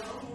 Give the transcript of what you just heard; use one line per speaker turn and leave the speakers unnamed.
يومنا